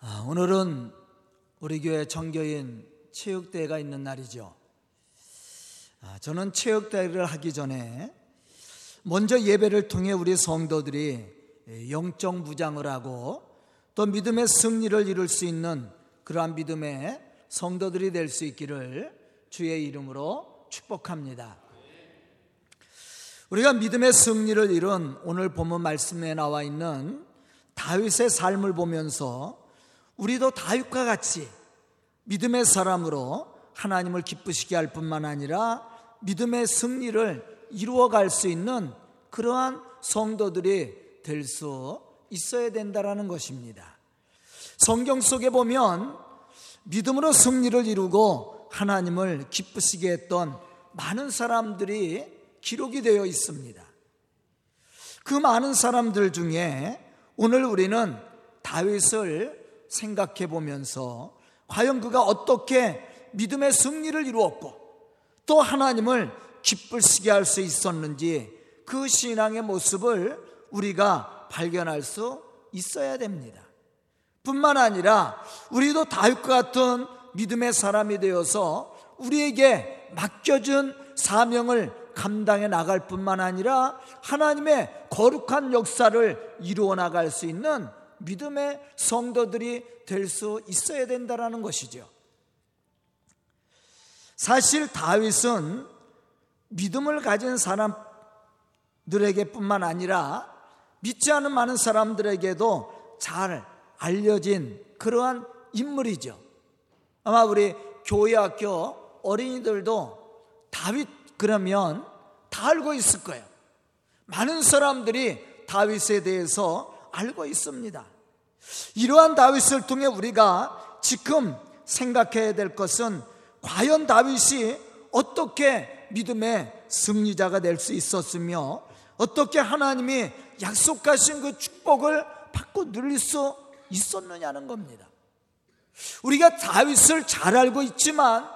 아, 오늘은 우리 교회 정교인 체육대회가 있는 날이죠. 아, 저는 체육대회를 하기 전에 먼저 예배를 통해 우리 성도들이 영적 무장을 하고 또 믿음의 승리를 이룰 수 있는 그러한 믿음의 성도들이 될 수 있기를 주의 이름으로 축복합니다. 우리가 믿음의 승리를 이룬 오늘 본문 말씀에 나와 있는 다윗의 삶을 보면서 우리도 다윗과 같이 믿음의 사람으로 하나님을 기쁘시게 할 뿐만 아니라 믿음의 승리를 이루어갈 수 있는 그러한 성도들이 될 수 있어야 된다라는 것입니다. 성경 속에 보면 믿음으로 승리를 이루고 하나님을 기쁘시게 했던 많은 사람들이 기록이 되어 있습니다. 그 많은 사람들 중에 오늘 우리는 다윗을 생각해 보면서 과연 그가 어떻게 믿음의 승리를 이루었고 또 하나님을 기쁘시게 할 수 있었는지 그 신앙의 모습을 우리가 발견할 수 있어야 됩니다. 뿐만 아니라 우리도 다윗과 같은 믿음의 사람이 되어서 우리에게 맡겨준 사명을 감당해 나갈 뿐만 아니라 하나님의 거룩한 역사를 이루어 나갈 수 있는 믿음의 성도들이 될 수 있어야 된다라는 것이죠. 사실 다윗은 믿음을 가진 사람들에게뿐만 아니라 믿지 않은 많은 사람들에게도 잘 알려진 그러한 인물이죠. 아마 우리 교회 학교 어린이들도 다윗 그러면 다 알고 있을 거예요. 많은 사람들이 다윗에 대해서 알고 있습니다. 이러한 다윗을 통해 우리가 지금 생각해야 될 것은 과연 다윗이 어떻게 믿음의 승리자가 될 수 있었으며 어떻게 하나님이 약속하신 그 축복을 받고 누릴 수 있었느냐는 겁니다. 우리가 다윗을 잘 알고 있지만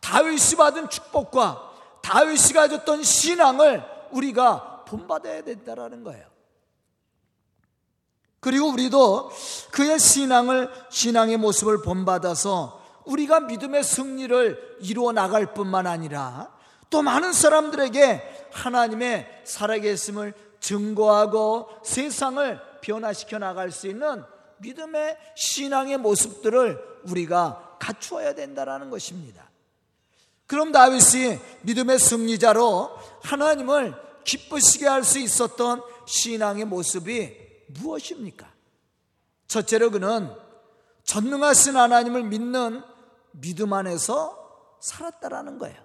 다윗이 받은 축복과 다윗이 가졌던 신앙을 우리가 본받아야 된다라는 거예요. 그리고 우리도 그의 신앙을 신앙의 모습을 본받아서 우리가 믿음의 승리를 이루어 나갈 뿐만 아니라 또 많은 사람들에게 하나님의 살아계심을 증거하고 세상을 변화시켜 나갈 수 있는 믿음의 신앙의 모습들을 우리가 갖추어야 된다라는 것입니다. 그럼 다윗이 믿음의 승리자로 하나님을 기쁘시게 할 수 있었던 신앙의 모습이 무엇입니까? 첫째로 그는 전능하신 하나님을 믿는 믿음 안에서 살았다라는 거예요.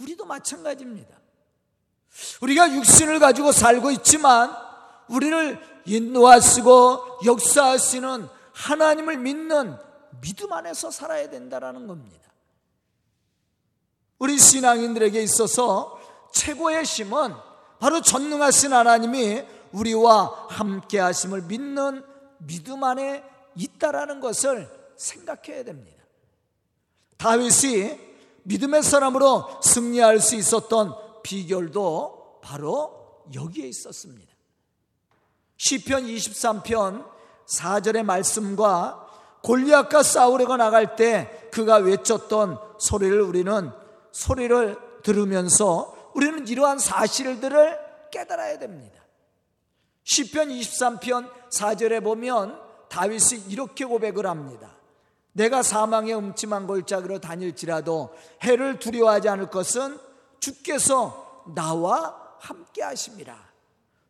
우리도 마찬가지입니다. 우리가 육신을 가지고 살고 있지만 우리를 인도하시고 역사하시는 하나님을 믿는 믿음 안에서 살아야 된다라는 겁니다. 우리 신앙인들에게 있어서 최고의 힘은 바로 전능하신 하나님이 우리와 함께 하심을 믿는 믿음 안에 있다라는 것을 생각해야 됩니다. 다윗이 믿음의 사람으로 승리할 수 있었던 비결도 바로 여기에 있었습니다. 시편 23편 4절의 말씀과 골리앗과 싸우려고 나갈 때 그가 외쳤던 소리를 우리는 소리를 들으면서 우리는 이러한 사실들을 깨달아야 됩니다. 시편 23편 4절에 보면 다윗이 이렇게 고백을 합니다. 내가 사망의 음침한 골짜기로 다닐지라도 해를 두려워하지 않을 것은 주께서 나와 함께 하심이라.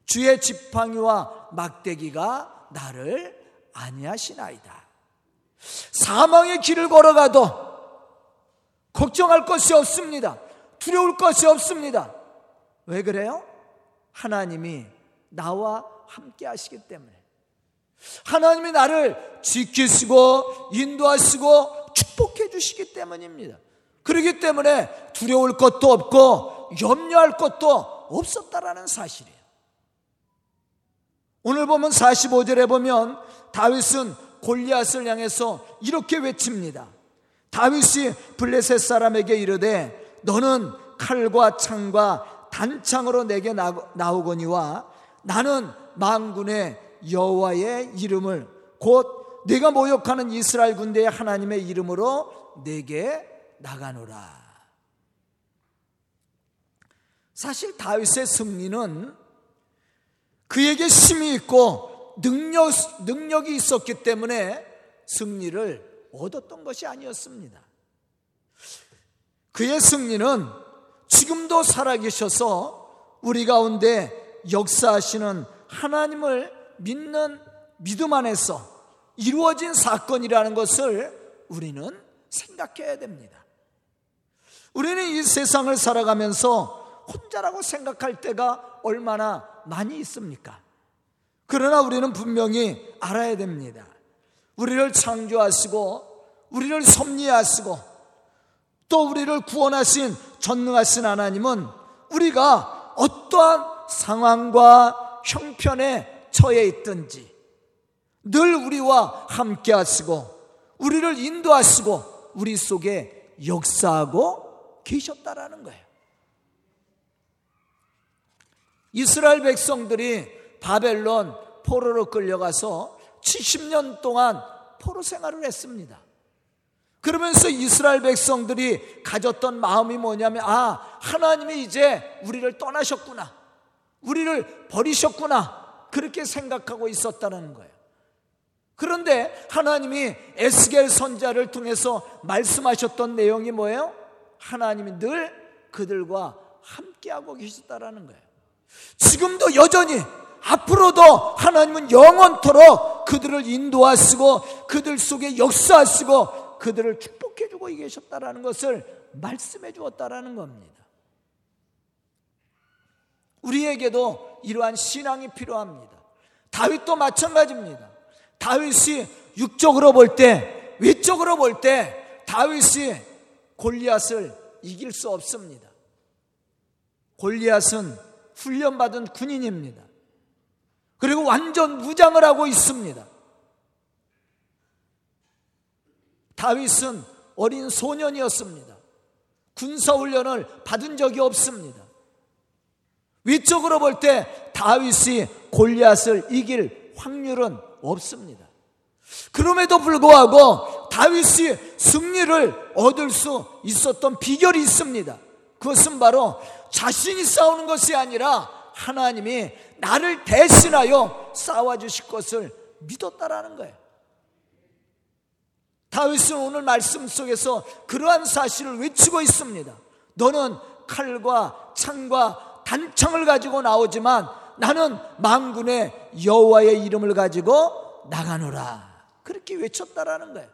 주의 지팡이와 막대기가 나를 아니하시나이다. 사망의 길을 걸어가도 걱정할 것이 없습니다. 두려울 것이 없습니다. 왜 그래요? 하나님이 나와 함께 하시기 때문에. 하나님이 나를 지키시고 인도하시고 축복해 주시기 때문입니다. 그렇기 때문에 두려울 것도 없고 염려할 것도 없었다라는 사실이에요. 오늘 보면 45절에 보면 다윗은 골리앗을 향해서 이렇게 외칩니다. 다윗이 블레셋 사람에게 이르되 너는 칼과 창과 단창으로 내게 나오거니와 나는 망군의 여호와의 이름을 곧 내가 모욕하는 이스라엘 군대의 하나님의 이름으로 내게 나가노라. 사실 다윗의 승리는 그에게 힘이 있고 능력, 능력이 있었기 때문에 승리를 얻었던 것이 아니었습니다. 그의 승리는 지금도 살아계셔서 우리 가운데 역사하시는 하나님을 믿는 믿음 안에서 이루어진 사건이라는 것을 우리는 생각해야 됩니다. 우리는 이 세상을 살아가면서 혼자라고 생각할 때가 얼마나 많이 있습니까? 그러나 우리는 분명히 알아야 됩니다. 우리를 창조하시고, 우리를 섭리하시고, 또 우리를 구원하신 전능하신 하나님은 우리가 어떠한 상황과 형편에 처해 있든지 늘 우리와 함께 하시고 우리를 인도하시고 우리 속에 역사하고 계셨다라는 거예요. 이스라엘 백성들이 바벨론 포로로 끌려가서 70년 동안 포로 생활을 했습니다. 그러면서 이스라엘 백성들이 가졌던 마음이 뭐냐면, 아, 하나님이 이제 우리를 떠나셨구나. 우리를 버리셨구나. 그렇게 생각하고 있었다는 거예요. 그런데 하나님이 에스겔 선자를 통해서 말씀하셨던 내용이 뭐예요? 하나님이 늘 그들과 함께하고 계셨다라는 거예요. 지금도 여전히 앞으로도 하나님은 영원토록 그들을 인도하시고 그들 속에 역사하시고 그들을 축복해 주고 계셨다라는 것을 말씀해 주었다라는 겁니다. 우리에게도 이러한 신앙이 필요합니다. 다윗도 마찬가지입니다. 다윗이 육적으로 볼 때, 외적으로 볼 때 다윗이 골리앗을 이길 수 없습니다. 골리앗은 훈련받은 군인입니다. 그리고 완전 무장을 하고 있습니다. 다윗은 어린 소년이었습니다. 군사훈련을 받은 적이 없습니다. 위쪽으로 볼 때 다윗이 골리앗을 이길 확률은 없습니다. 그럼에도 불구하고 다윗이 승리를 얻을 수 있었던 비결이 있습니다. 그것은 바로 자신이 싸우는 것이 아니라 하나님이 나를 대신하여 싸워주실 것을 믿었다라는 거예요. 다윗은 오늘 말씀 속에서 그러한 사실을 외치고 있습니다. 너는 칼과 창과 단창을 가지고 나오지만 나는 망군의 여호와의 이름을 가지고 나가노라. 그렇게 외쳤다라는 거예요.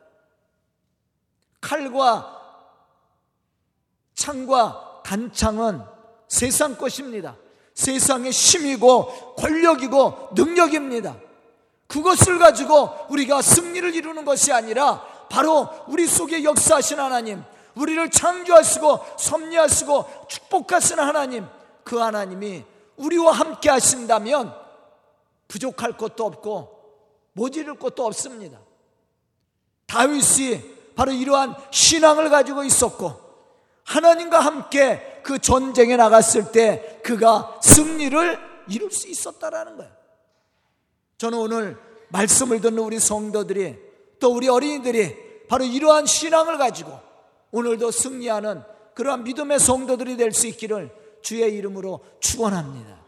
칼과 창과 단창은 세상 것입니다. 세상의 힘이고 권력이고 능력입니다. 그것을 가지고 우리가 승리를 이루는 것이 아니라 바로 우리 속에 역사하신 하나님, 우리를 창조하시고 섭리하시고 축복하시는 하나님, 그 하나님이 우리와 함께 하신다면 부족할 것도 없고 모지를 것도 없습니다. 다윗이 바로 이러한 신앙을 가지고 있었고 하나님과 함께 그 전쟁에 나갔을 때 그가 승리를 이룰 수 있었다라는 거예요. 저는 오늘 말씀을 듣는 우리 성도들이 또 우리 어린이들이 바로 이러한 신앙을 가지고 오늘도 승리하는 그러한 믿음의 성도들이 될 수 있기를 주의 이름으로 축원합니다.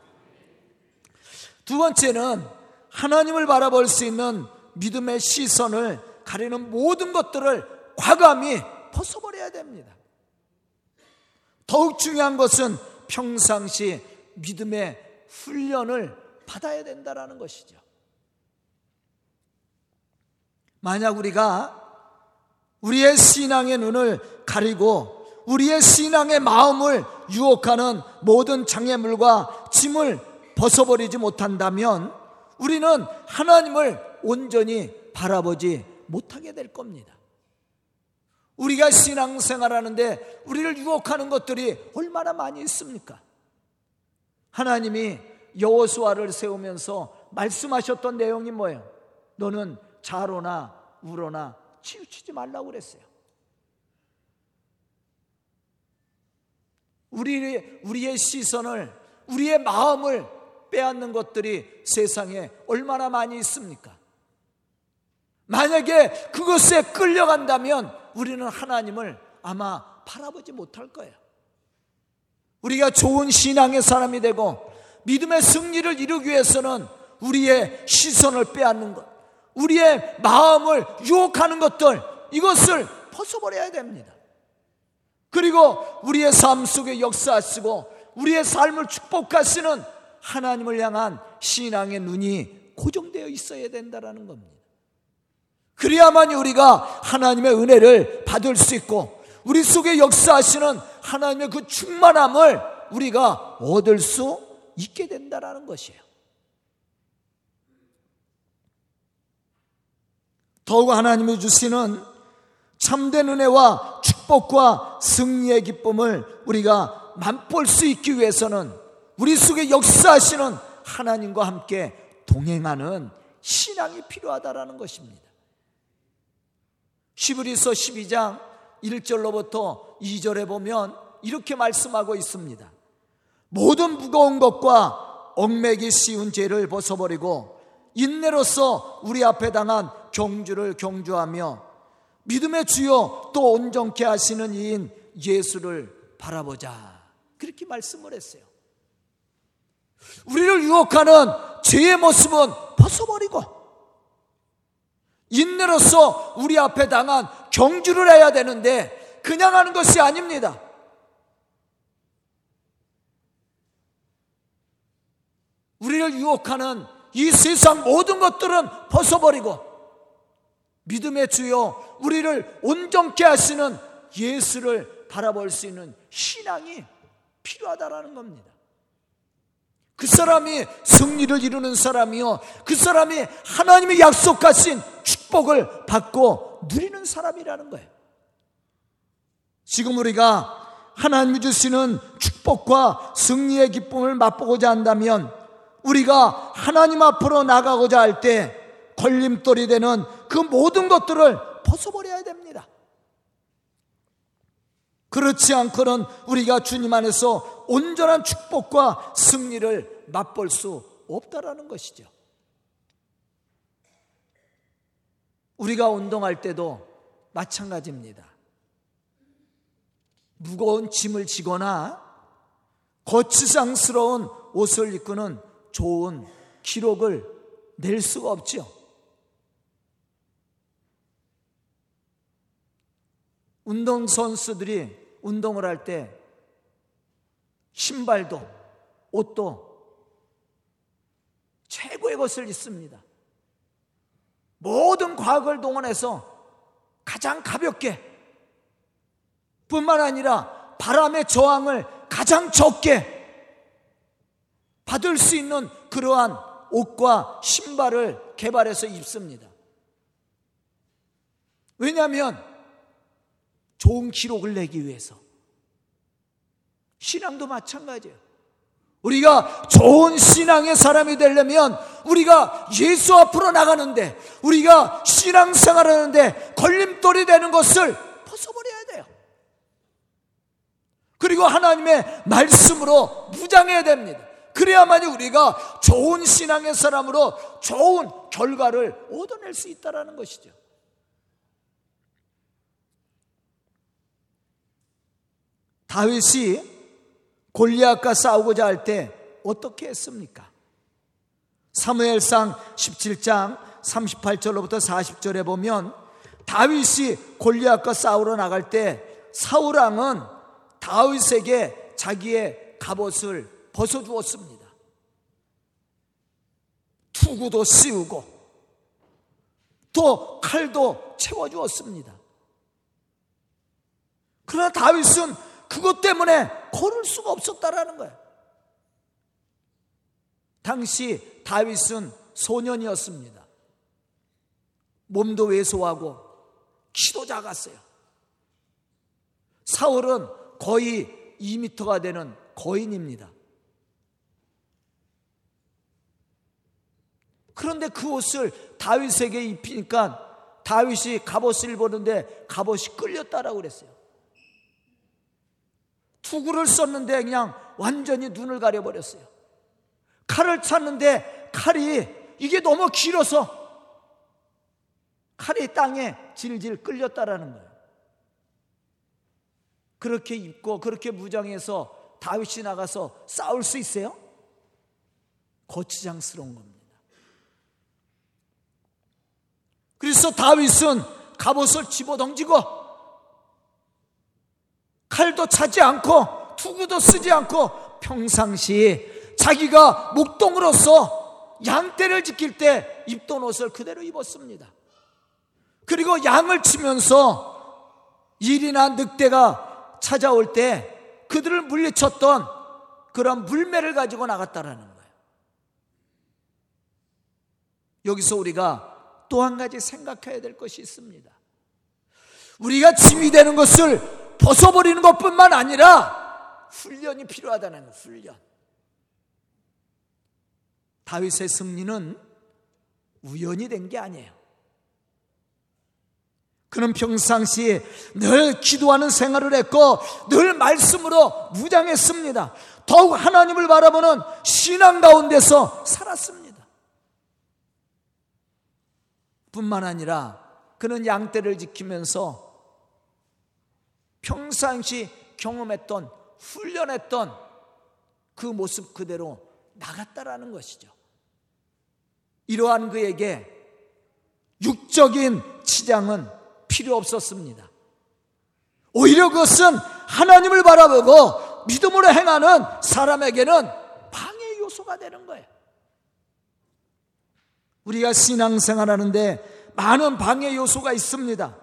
두 번째는 하나님을 바라볼 수 있는 믿음의 시선을 가리는 모든 것들을 과감히 벗어버려야 됩니다. 더욱 중요한 것은 평상시 믿음의 훈련을 받아야 된다는 것이죠. 만약 우리가 우리의 신앙의 눈을 가리고 우리의 신앙의 마음을 유혹하는 모든 장애물과 짐을 벗어버리지 못한다면 우리는 하나님을 온전히 바라보지 못하게 될 겁니다. 우리가 신앙생활하는데 우리를 유혹하는 것들이 얼마나 많이 있습니까? 하나님이 여호수아를 세우면서 말씀하셨던 내용이 뭐예요? 너는 좌로나 우로나 치우치지 말라고 그랬어요. 우리 우리의 시선을 우리의 마음을 빼앗는 것들이 세상에 얼마나 많이 있습니까? 만약에 그것에 끌려간다면 우리는 하나님을 아마 바라보지 못할 거예요. 우리가 좋은 신앙의 사람이 되고 믿음의 승리를 이루기 위해서는 우리의 시선을 빼앗는 것, 우리의 마음을 유혹하는 것들, 이것을 벗어버려야 됩니다. 그리고 우리의 삶 속에 역사하시고 우리의 삶을 축복하시는 하나님을 향한 신앙의 눈이 고정되어 있어야 된다는 겁니다. 그래야만 우리가 하나님의 은혜를 받을 수 있고 우리 속에 역사하시는 하나님의 그 충만함을 우리가 얻을 수 있게 된다는 것이에요. 더욱 하나님이 주시는 참된 은혜와 축복과 승리의 기쁨을 우리가 맛볼 수 있기 위해서는 우리 속에 역사하시는 하나님과 함께 동행하는 신앙이 필요하다라는 것입니다. 시브리서 12장 1절로부터 2절에 보면 이렇게 말씀하고 있습니다. 모든 무거운 것과 얽매기 쉬운 죄를 벗어버리고 인내로서 우리 앞에 당한 경주를 경주하며 믿음의 주요 또 온전케 하시는 이인 예수를 바라보자. 그렇게 말씀을 했어요. 우리를 유혹하는 죄의 모습은 벗어버리고 인내로서 우리 앞에 당한 경주를 해야 되는데 그냥 하는 것이 아닙니다. 우리를 유혹하는 이 세상 모든 것들은 벗어버리고 믿음의 주요 우리를 온전케 하시는 예수를 바라볼 수 있는 신앙이 필요하다라는 겁니다. 그 사람이 승리를 이루는 사람이요. 그 사람이 하나님의 약속하신 축복을 받고 누리는 사람이라는 거예요. 지금 우리가 하나님이 주시는 축복과 승리의 기쁨을 맛보고자 한다면 우리가 하나님 앞으로 나가고자 할 때 걸림돌이 되는 그 모든 것들을 벗어버려야 됩니다. 그렇지 않고는 우리가 주님 안에서 온전한 축복과 승리를 맛볼 수 없다라는 것이죠. 우리가 운동할 때도 마찬가지입니다. 무거운 짐을 지거나 거치장스러운 옷을 입고는 좋은 기록을 낼 수가 없죠. 운동선수들이 운동을 할 때 신발도 옷도 최고의 것을 입습니다. 모든 과학을 동원해서 가장 가볍게 뿐만 아니라 바람의 저항을 가장 적게 받을 수 있는 그러한 옷과 신발을 개발해서 입습니다. 왜냐하면 좋은 기록을 내기 위해서. 신앙도 마찬가지예요. 우리가 좋은 신앙의 사람이 되려면 우리가 예수 앞으로 나가는데 우리가 신앙생활 하는데 걸림돌이 되는 것을 벗어버려야 돼요. 그리고 하나님의 말씀으로 무장해야 됩니다. 그래야만이 우리가 좋은 신앙의 사람으로 좋은 결과를 얻어낼 수 있다는 것이죠. 다윗이 골리앗과 싸우고자 할 때 어떻게 했습니까? 사무엘상 17장 38절로부터 40절에 보면 다윗이 골리앗과 싸우러 나갈 때 사울 왕은 다윗에게 자기의 갑옷을 벗어 주었습니다. 투구도 씌우고 또 칼도 채워 주었습니다. 그러나 다윗은 그것 때문에 걸을 수가 없었다라는 거예요. 당시 다윗은 소년이었습니다. 몸도 왜소하고 키도 작았어요. 사울은 거의 2미터가 되는 거인입니다. 그런데 그 옷을 다윗에게 입히니까 다윗이 갑옷을 입었는데 갑옷이 끌렸다라고 그랬어요. 투구를 썼는데 그냥 완전히 눈을 가려버렸어요. 칼을 찼는데 칼이 이게 너무 길어서 칼이 땅에 질질 끌렸다라는 거예요. 그렇게 입고 그렇게 무장해서 다윗이 나가서 싸울 수 있어요? 거치장스러운 겁니다. 그래서 다윗은 갑옷을 집어 던지고 칼도 차지 않고 투구도 쓰지 않고 평상시 자기가 목동으로서 양떼를 지킬 때 입던 옷을 그대로 입었습니다. 그리고 양을 치면서 일이나 늑대가 찾아올 때 그들을 물리쳤던 그런 물매를 가지고 나갔다라는 거예요. 여기서 우리가 또 한 가지 생각해야 될 것이 있습니다. 우리가 짐이 되는 것을 벗어버리는 것뿐만 아니라 훈련이 필요하다는. 훈련. 다윗의 승리는 우연이 된 게 아니에요. 그는 평상시에 늘 기도하는 생활을 했고 늘 말씀으로 무장했습니다. 더욱 하나님을 바라보는 신앙 가운데서 살았습니다. 뿐만 아니라 그는 양떼를 지키면서 평상시 경험했던 훈련했던 그 모습 그대로 나갔다라는 것이죠. 이러한 그에게 육적인 치장은 필요 없었습니다. 오히려 그것은 하나님을 바라보고 믿음으로 행하는 사람에게는 방해 요소가 되는 거예요. 우리가 신앙생활 하는데 많은 방해 요소가 있습니다.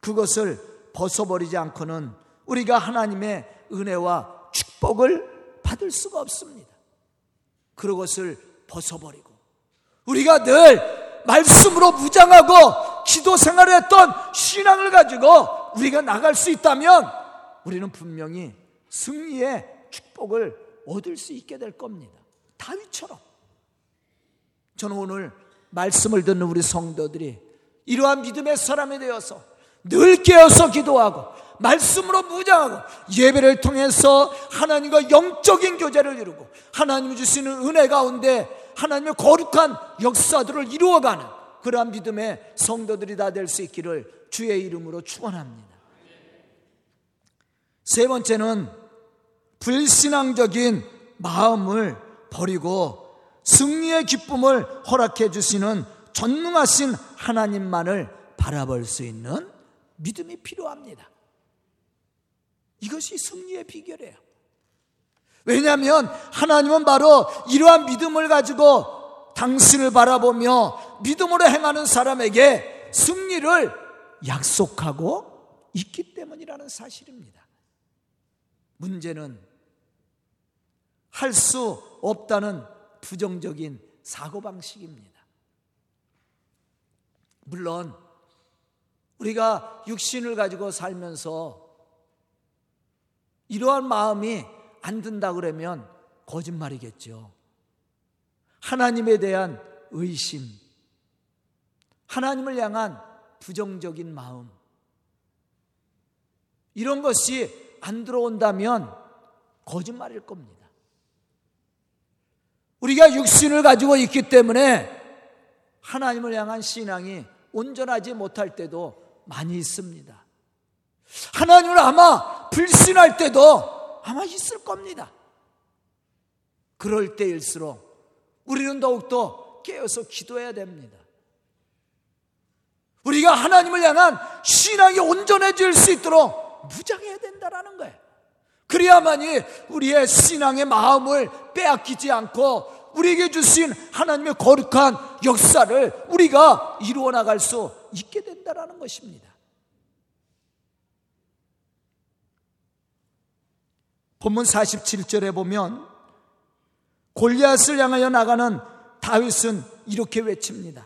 그것을 벗어버리지 않고는 우리가 하나님의 은혜와 축복을 받을 수가 없습니다. 그것을 벗어버리고 우리가 늘 말씀으로 무장하고 기도 생활을 했던 신앙을 가지고 우리가 나갈 수 있다면 우리는 분명히 승리의 축복을 얻을 수 있게 될 겁니다. 다윗처럼. 저는 오늘 말씀을 듣는 우리 성도들이 이러한 믿음의 사람이 되어서 늘 깨어서 기도하고 말씀으로 무장하고 예배를 통해서 하나님과 영적인 교제를 이루고 하나님이 주시는 은혜 가운데 하나님의 거룩한 역사들을 이루어가는 그러한 믿음의 성도들이 다 될 수 있기를 주의 이름으로 축원합니다. 세 번째는 불신앙적인 마음을 버리고 승리의 기쁨을 허락해 주시는 전능하신 하나님만을 바라볼 수 있는 믿음이 필요합니다. 이것이 승리의 비결이에요. 왜냐하면 하나님은 바로 이러한 믿음을 가지고 당신을 바라보며 믿음으로 행하는 사람에게 승리를 약속하고 있기 때문이라는 사실입니다. 문제는 할 수 없다는 부정적인 사고방식입니다. 물론, 우리가 육신을 가지고 살면서 이러한 마음이 안 든다 그러면 거짓말이겠죠. 하나님에 대한 의심, 하나님을 향한 부정적인 마음, 이런 것이 안 들어온다면 거짓말일 겁니다. 우리가 육신을 가지고 있기 때문에 하나님을 향한 신앙이 온전하지 못할 때도 많이 있습니다. 하나님을 아마 불신할 때도 아마 있을 겁니다. 그럴 때일수록 우리는 더욱더 깨어서 기도해야 됩니다. 우리가 하나님을 향한 신앙이 온전해질 수 있도록 무장해야 된다라는 거예요. 그래야만이 우리의 신앙의 마음을 빼앗기지 않고 우리에게 주신 하나님의 거룩한 역사를 우리가 이루어 나갈 수 있게 된다라는 것입니다. 본문 47절에 보면 골리앗을 향하여 나가는 다윗은 이렇게 외칩니다.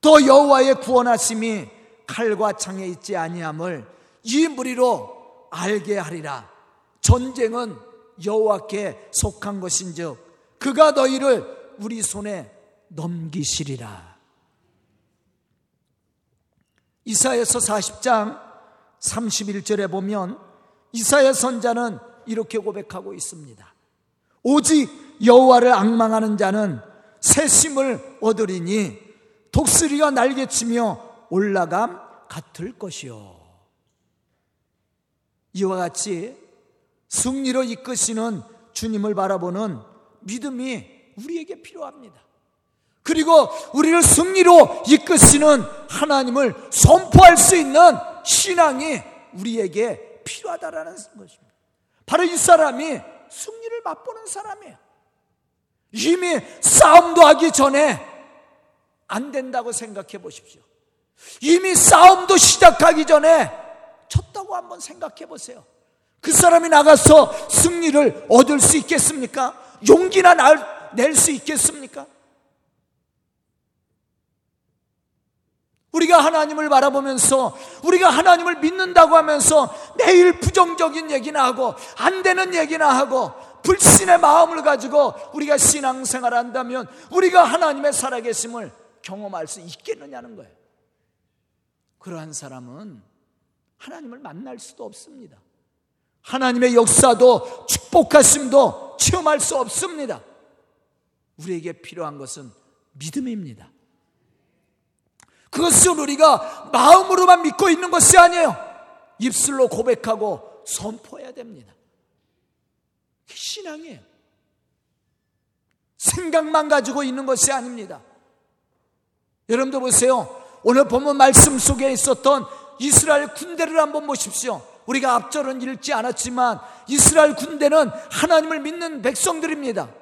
또 여호와의 구원하심이 칼과 창에 있지 아니함을 이 무리로 알게 하리라. 전쟁은 여호와께 속한 것인즉 그가 너희를 우리 손에 넘기시리라. 이사에서 40장 31절에 보면 이사야 선자는 이렇게 고백하고 있습니다. 오직 여호와를 악망하는 자는 새 심을 얻으리니 독수리가 날개치며 올라감 같을 것이요. 이와 같이 승리로 이끄시는 주님을 바라보는 믿음이 우리에게 필요합니다. 그리고 우리를 승리로 이끄시는 하나님을 선포할 수 있는 신앙이 우리에게 필요하다라는 것입니다. 바로 이 사람이 승리를 맛보는 사람이에요. 이미 싸움도 하기 전에 안 된다고 생각해 보십시오. 이미 싸움도 시작하기 전에 졌다고 한번 생각해 보세요. 그 사람이 나가서 승리를 얻을 수 있겠습니까? 용기나 낼 수 있겠습니까? 우리가 하나님을 바라보면서 우리가 하나님을 믿는다고 하면서 매일 부정적인 얘기나 하고 안 되는 얘기나 하고 불신의 마음을 가지고 우리가 신앙생활 한다면 우리가 하나님의 살아계심을 경험할 수 있겠느냐는 거예요. 그러한 사람은 하나님을 만날 수도 없습니다. 하나님의 역사도 축복하심도 체험할 수 없습니다. 우리에게 필요한 것은 믿음입니다. 그것은 우리가 마음으로만 믿고 있는 것이 아니에요. 입술로 고백하고 선포해야 됩니다. 신앙이에요. 생각만 가지고 있는 것이 아닙니다. 여러분도 보세요. 오늘 보면 말씀 속에 있었던 이스라엘 군대를 한번 보십시오. 우리가 앞절은 읽지 않았지만 이스라엘 군대는 하나님을 믿는 백성들입니다.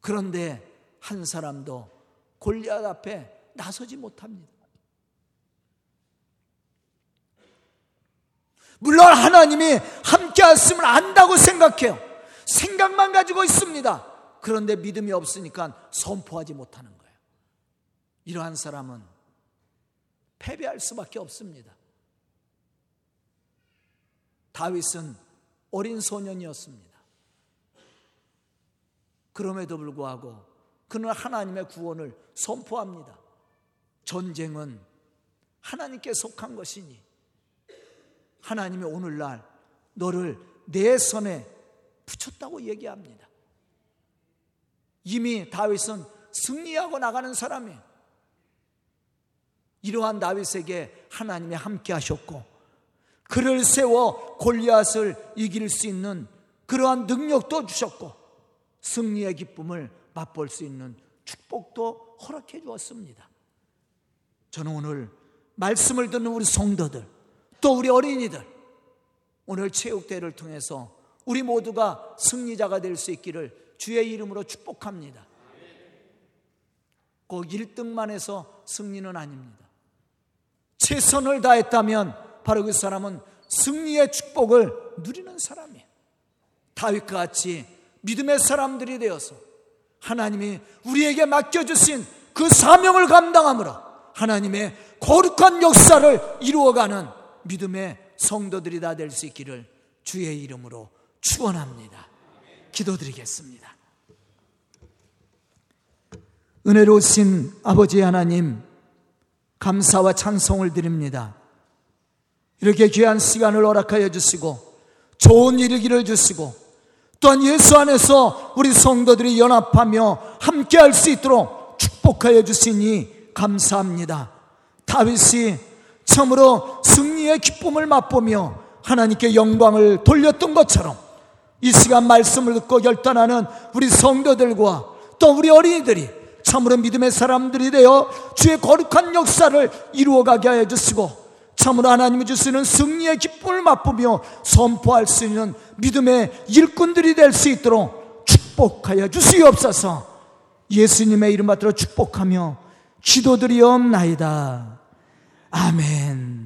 그런데 한 사람도 골리앗 앞에 나서지 못합니다. 물론 하나님이 함께 하심을 안다고 생각해요. 생각만 가지고 있습니다. 그런데 믿음이 없으니까 선포하지 못하는 거예요. 이러한 사람은 패배할 수밖에 없습니다. 다윗은 어린 소년이었습니다. 그럼에도 불구하고 그는 하나님의 구원을 선포합니다. 전쟁은 하나님께 속한 것이니 하나님이 오늘날 너를 내 손에 붙였다고 얘기합니다. 이미 다윗은 승리하고 나가는 사람이에요. 이러한 다윗에게 하나님이 함께 하셨고 그를 세워 골리앗을 이길 수 있는 그러한 능력도 주셨고 승리의 기쁨을 맛볼 수 있는 축복도 허락해 주었습니다. 저는 오늘 말씀을 듣는 우리 성도들, 또 우리 어린이들, 오늘 체육대회를 통해서 우리 모두가 승리자가 될 수 있기를 주의 이름으로 축복합니다. 꼭 1등만 해서 승리는 아닙니다. 최선을 다했다면 바로 그 사람은 승리의 축복을 누리는 사람이에요. 다윗과 같이 믿음의 사람들이 되어서 하나님이 우리에게 맡겨주신 그 사명을 감당함으로 하나님의 거룩한 역사를 이루어가는 믿음의 성도들이 다 될 수 있기를 주의 이름으로 축원합니다. 기도드리겠습니다. 은혜로우신 아버지 하나님 감사와 찬송을 드립니다. 이렇게 귀한 시간을 허락하여 주시고 좋은 일이기를 주시고 또한 예수 안에서 우리 성도들이 연합하며 함께 할 수 있도록 축복하여 주시니 감사합니다. 다윗이 참으로 승리의 기쁨을 맛보며 하나님께 영광을 돌렸던 것처럼 이 시간 말씀을 듣고 결단하는 우리 성도들과 또 우리 어린이들이 참으로 믿음의 사람들이 되어 주의 거룩한 역사를 이루어가게 하여 주시고 참으로 하나님이 주시는 승리의 기쁨을 맛보며 선포할 수 있는 믿음의 일꾼들이 될 수 있도록 축복하여 주시옵소서 예수님의 이름 받들어 축복하며 기도드리옵나이다. 아멘.